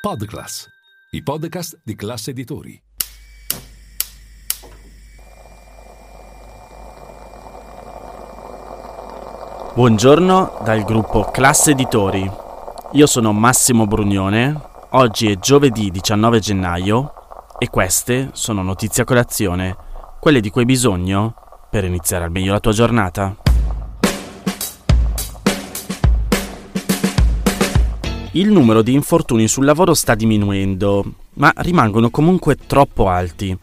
Podclass, i podcast di classe editori. Buongiorno dal gruppo Classe Editori. Io sono Massimo Brugnone. Oggi è giovedì 19 gennaio e queste sono notizie a colazione, quelle di cui hai bisogno per iniziare al meglio la tua giornata. Il numero di infortuni sul lavoro sta diminuendo, ma rimangono comunque troppo alti.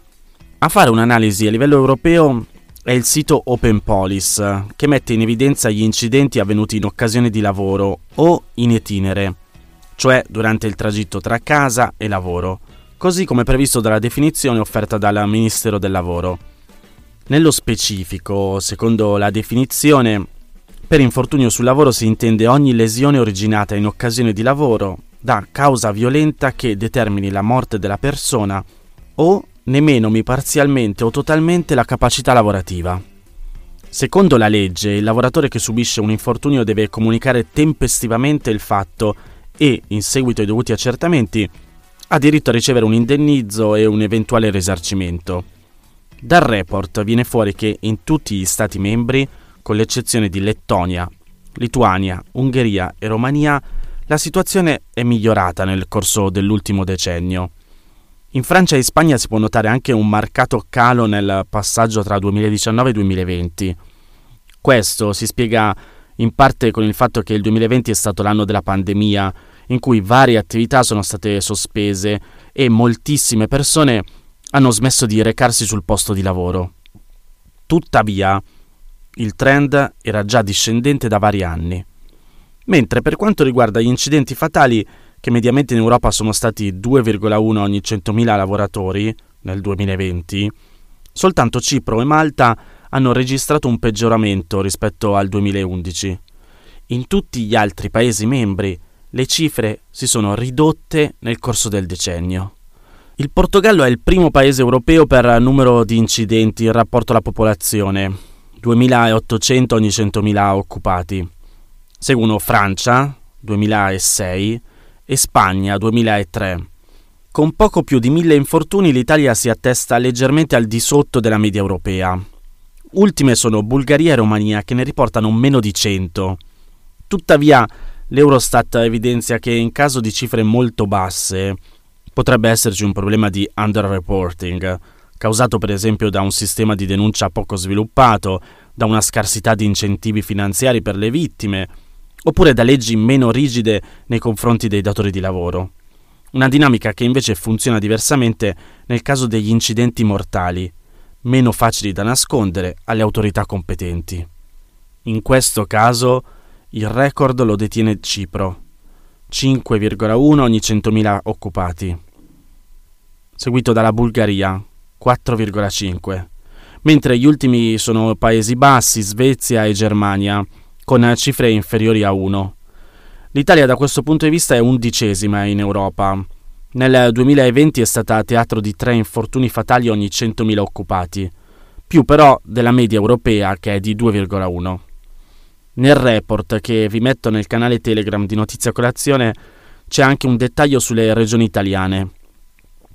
A fare un'analisi a livello europeo è il sito Open Police, che mette in evidenza gli incidenti avvenuti in occasione di lavoro o in itinere, cioè durante il tragitto tra casa e lavoro, così come previsto dalla definizione offerta dal Ministero del Lavoro. Nello specifico, secondo la definizione, per infortunio sul lavoro si intende ogni lesione originata in occasione di lavoro da causa violenta che determini la morte della persona o ne menomi parzialmente o totalmente la capacità lavorativa. Secondo la legge, il lavoratore che subisce un infortunio deve comunicare tempestivamente il fatto e, in seguito ai dovuti accertamenti, ha diritto a ricevere un indennizzo e un eventuale risarcimento. Dal report viene fuori che in tutti gli Stati membri con l'eccezione di Lettonia, Lituania, Ungheria e Romania, la situazione è migliorata nel corso dell'ultimo decennio. In Francia e Spagna si può notare anche un marcato calo nel passaggio tra 2019 e 2020. Questo si spiega in parte con il fatto che il 2020 è stato l'anno della pandemia, in cui varie attività sono state sospese e moltissime persone hanno smesso di recarsi sul posto di lavoro. Tuttavia, il trend era già discendente da vari anni. Mentre per quanto riguarda gli incidenti fatali, che mediamente in Europa sono stati 2,1 ogni 100.000 lavoratori nel 2020, soltanto Cipro e Malta hanno registrato un peggioramento rispetto al 2011. In tutti gli altri Paesi membri le cifre si sono ridotte nel corso del decennio. Il Portogallo è il primo paese europeo per numero di incidenti in rapporto alla popolazione, 2.800 ogni 100.000 occupati. Seguono Francia, 2006, e Spagna, 2003. Con poco più di 1.000 infortuni l'Italia si attesta leggermente al di sotto della media europea. Ultime sono Bulgaria e Romania che ne riportano meno di 100. Tuttavia l'Eurostat evidenzia che in caso di cifre molto basse potrebbe esserci un problema di underreporting, causato per esempio da un sistema di denuncia poco sviluppato, da una scarsità di incentivi finanziari per le vittime, oppure da leggi meno rigide nei confronti dei datori di lavoro. Una dinamica che invece funziona diversamente nel caso degli incidenti mortali, meno facili da nascondere alle autorità competenti. In questo caso il record lo detiene Cipro, 5,1 ogni 100.000 occupati, seguito dalla Bulgaria, 4,5, mentre gli ultimi sono Paesi Bassi, Svezia e Germania, con cifre inferiori a 1. L'Italia da questo punto di vista è undicesima in Europa. Nel 2020 è stata teatro di tre infortuni fatali ogni 100.000 occupati, più però della media europea che è di 2,1. Nel report che vi metto nel canale Telegram di Notizia Colazione c'è anche un dettaglio sulle regioni italiane.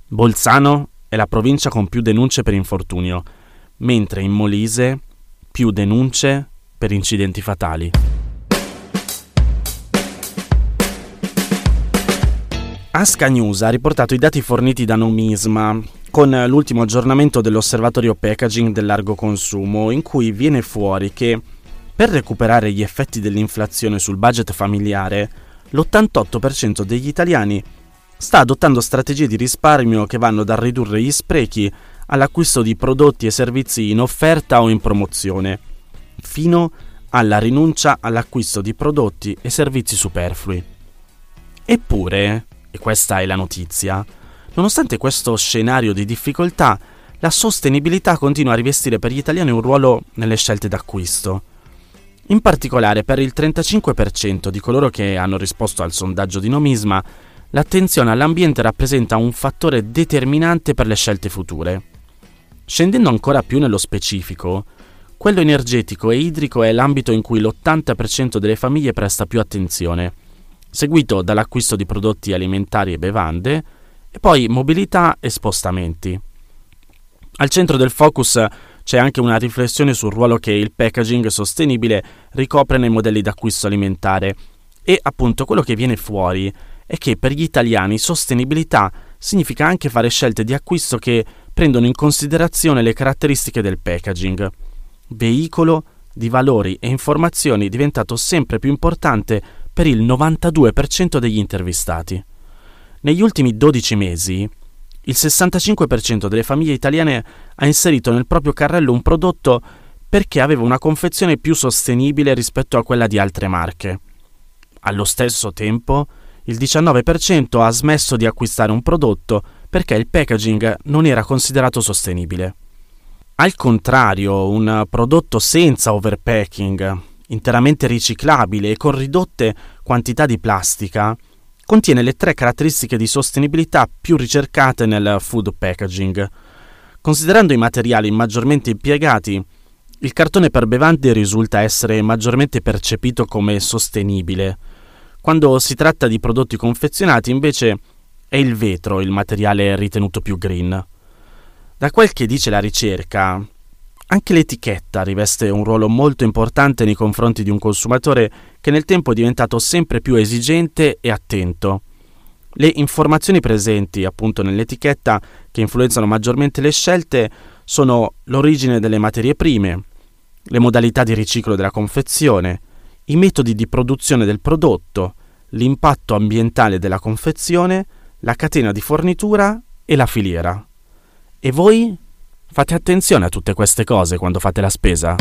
Bolzano è la provincia con più denunce per infortunio, mentre in Molise più denunce per incidenti fatali. Asca News ha riportato i dati forniti da Nomisma con l'ultimo aggiornamento dell'osservatorio packaging del largo consumo, in cui viene fuori che per recuperare gli effetti dell'inflazione sul budget familiare, l'88% degli italiani sta adottando strategie di risparmio che vanno dal ridurre gli sprechi all'acquisto di prodotti e servizi in offerta o in promozione, fino alla rinuncia all'acquisto di prodotti e servizi superflui. Eppure, e questa è la notizia, nonostante questo scenario di difficoltà, la sostenibilità continua a rivestire per gli italiani un ruolo nelle scelte d'acquisto. In particolare per il 35% di coloro che hanno risposto al sondaggio di Nomisma, l'attenzione all'ambiente rappresenta un fattore determinante per le scelte future. Scendendo ancora più nello specifico, quello energetico e idrico è l'ambito in cui l'80% delle famiglie presta più attenzione, seguito dall'acquisto di prodotti alimentari e bevande, e poi mobilità e spostamenti. Al centro del focus c'è anche una riflessione sul ruolo che il packaging sostenibile ricopre nei modelli d'acquisto alimentare e appunto quello che viene fuori è che per gli italiani sostenibilità significa anche fare scelte di acquisto che prendono in considerazione le caratteristiche del packaging, veicolo di valori e informazioni diventato sempre più importante per il 92% degli intervistati. Negli ultimi 12 mesi, il 65% delle famiglie italiane ha inserito nel proprio carrello un prodotto perché aveva una confezione più sostenibile rispetto a quella di altre marche. Allo stesso tempo, il 19% ha smesso di acquistare un prodotto perché il packaging non era considerato sostenibile. Al contrario, un prodotto senza overpacking, interamente riciclabile e con ridotte quantità di plastica, contiene le tre caratteristiche di sostenibilità più ricercate nel food packaging. Considerando i materiali maggiormente impiegati, il cartone per bevande risulta essere maggiormente percepito come sostenibile. Quando si tratta di prodotti confezionati, invece, è il vetro il materiale ritenuto più green. Da quel che dice la ricerca, anche l'etichetta riveste un ruolo molto importante nei confronti di un consumatore che nel tempo è diventato sempre più esigente e attento. Le informazioni presenti appunto nell'etichetta che influenzano maggiormente le scelte sono l'origine delle materie prime, le modalità di riciclo della confezione, i metodi di produzione del prodotto, l'impatto ambientale della confezione, la catena di fornitura e la filiera. E voi Fate attenzione a tutte queste cose quando fate la spesa.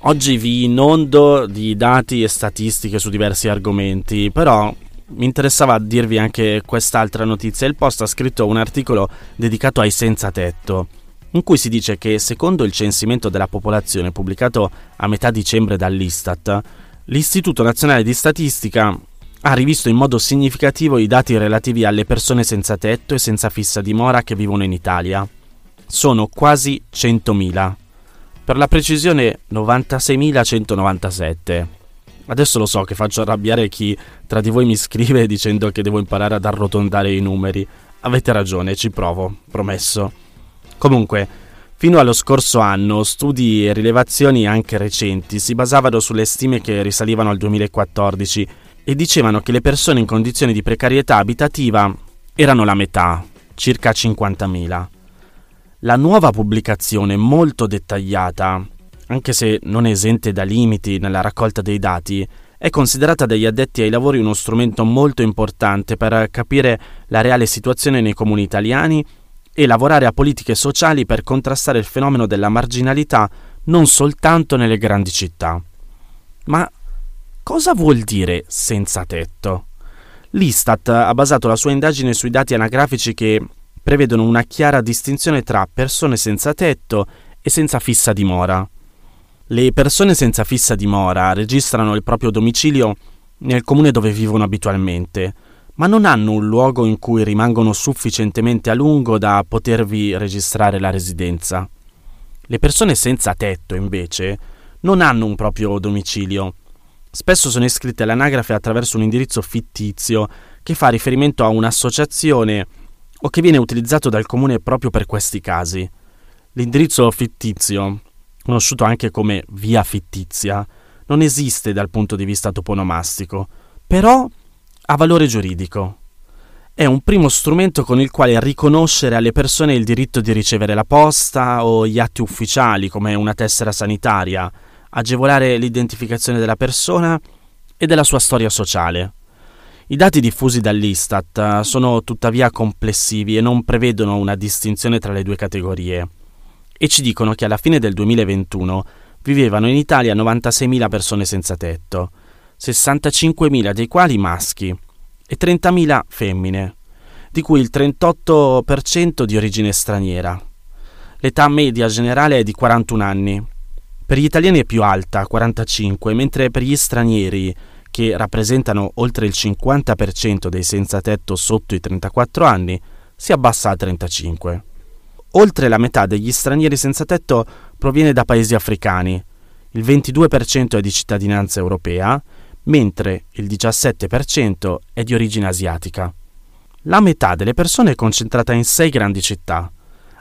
Oggi vi inondo di dati e statistiche su diversi argomenti, però mi interessava dirvi anche quest'altra notizia. Il Post ha scritto un articolo dedicato ai senza tetto, in cui si dice che secondo il censimento della popolazione pubblicato a metà dicembre dall'Istat, l'Istituto Nazionale di Statistica ha rivisto in modo significativo i dati relativi alle persone senza tetto e senza fissa dimora che vivono in Italia. Sono quasi 100.000. Per la precisione 96.197. Adesso lo so che faccio arrabbiare chi tra di voi mi scrive dicendo che devo imparare ad arrotondare i numeri. Avete ragione, ci provo, promesso. Comunque, fino allo scorso anno studi e rilevazioni anche recenti si basavano sulle stime che risalivano al 2014 e dicevano che le persone in condizioni di precarietà abitativa erano la metà, circa 50.000. La nuova pubblicazione molto dettagliata, anche se non esente da limiti nella raccolta dei dati, è considerata dagli addetti ai lavori uno strumento molto importante per capire la reale situazione nei comuni italiani e lavorare a politiche sociali per contrastare il fenomeno della marginalità non soltanto nelle grandi città. Ma Cosa vuol dire senza tetto? L'Istat ha basato la sua indagine sui dati anagrafici che prevedono una chiara distinzione tra persone senza tetto e senza fissa dimora. Le persone senza fissa dimora registrano il proprio domicilio nel comune dove vivono abitualmente, ma non hanno un luogo in cui rimangono sufficientemente a lungo da potervi registrare la residenza. Le persone senza tetto, invece, non hanno un proprio domicilio, Spesso sono iscritte all'anagrafe attraverso un indirizzo fittizio che fa riferimento a un'associazione o che viene utilizzato dal comune proprio per questi casi. L'indirizzo fittizio, conosciuto anche come via fittizia, non esiste dal punto di vista toponomastico, però ha valore giuridico. È un primo strumento con il quale riconoscere alle persone il diritto di ricevere la posta o gli atti ufficiali come una tessera sanitaria, agevolare l'identificazione della persona e della sua storia sociale. I dati diffusi dall'Istat eh, sono tuttavia complessivi e non prevedono una distinzione tra le due categorie e ci dicono che alla fine del 2021 vivevano in Italia 96.000 persone senza tetto, 65.000 dei quali maschi e 30.000 femmine, di cui il 38% di origine straniera. L'età media generale è di 41 anni per gli italiani è più alta, 45, mentre per gli stranieri, che rappresentano oltre il 50% dei senza tetto sotto i 34 anni, si abbassa a 35. Oltre la metà degli stranieri senza tetto proviene da paesi africani. il 22% è di cittadinanza europea, mentre il 17% è di origine asiatica. La metà delle persone è concentrata in sei grandi città.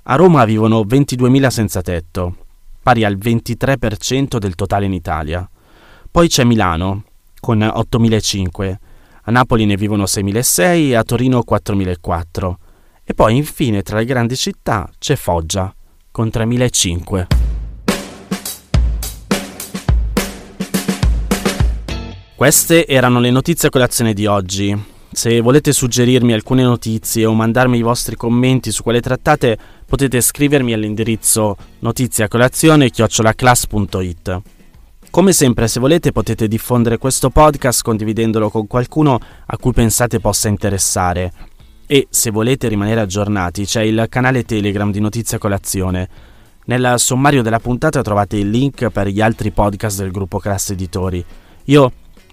A Roma vivono 22.000 senza tetto, pari al 23% del totale in Italia. Poi c'è Milano, con 8.500, a Napoli ne vivono 6.600 e a Torino 4.400. E poi infine tra le grandi città c'è Foggia, con 3.500. Queste erano le notizie a colazione di oggi. Se volete suggerirmi alcune notizie o mandarmi i vostri commenti su quelle trattate, potete scrivermi all'indirizzo notiziacolazione-class.it. Come sempre, se volete potete diffondere questo podcast condividendolo con qualcuno a cui pensate possa interessare. E se volete rimanere aggiornati, c'è il canale Telegram di Notizia Colazione. Nel sommario della puntata trovate il link per gli altri podcast del gruppo Class Editori. Io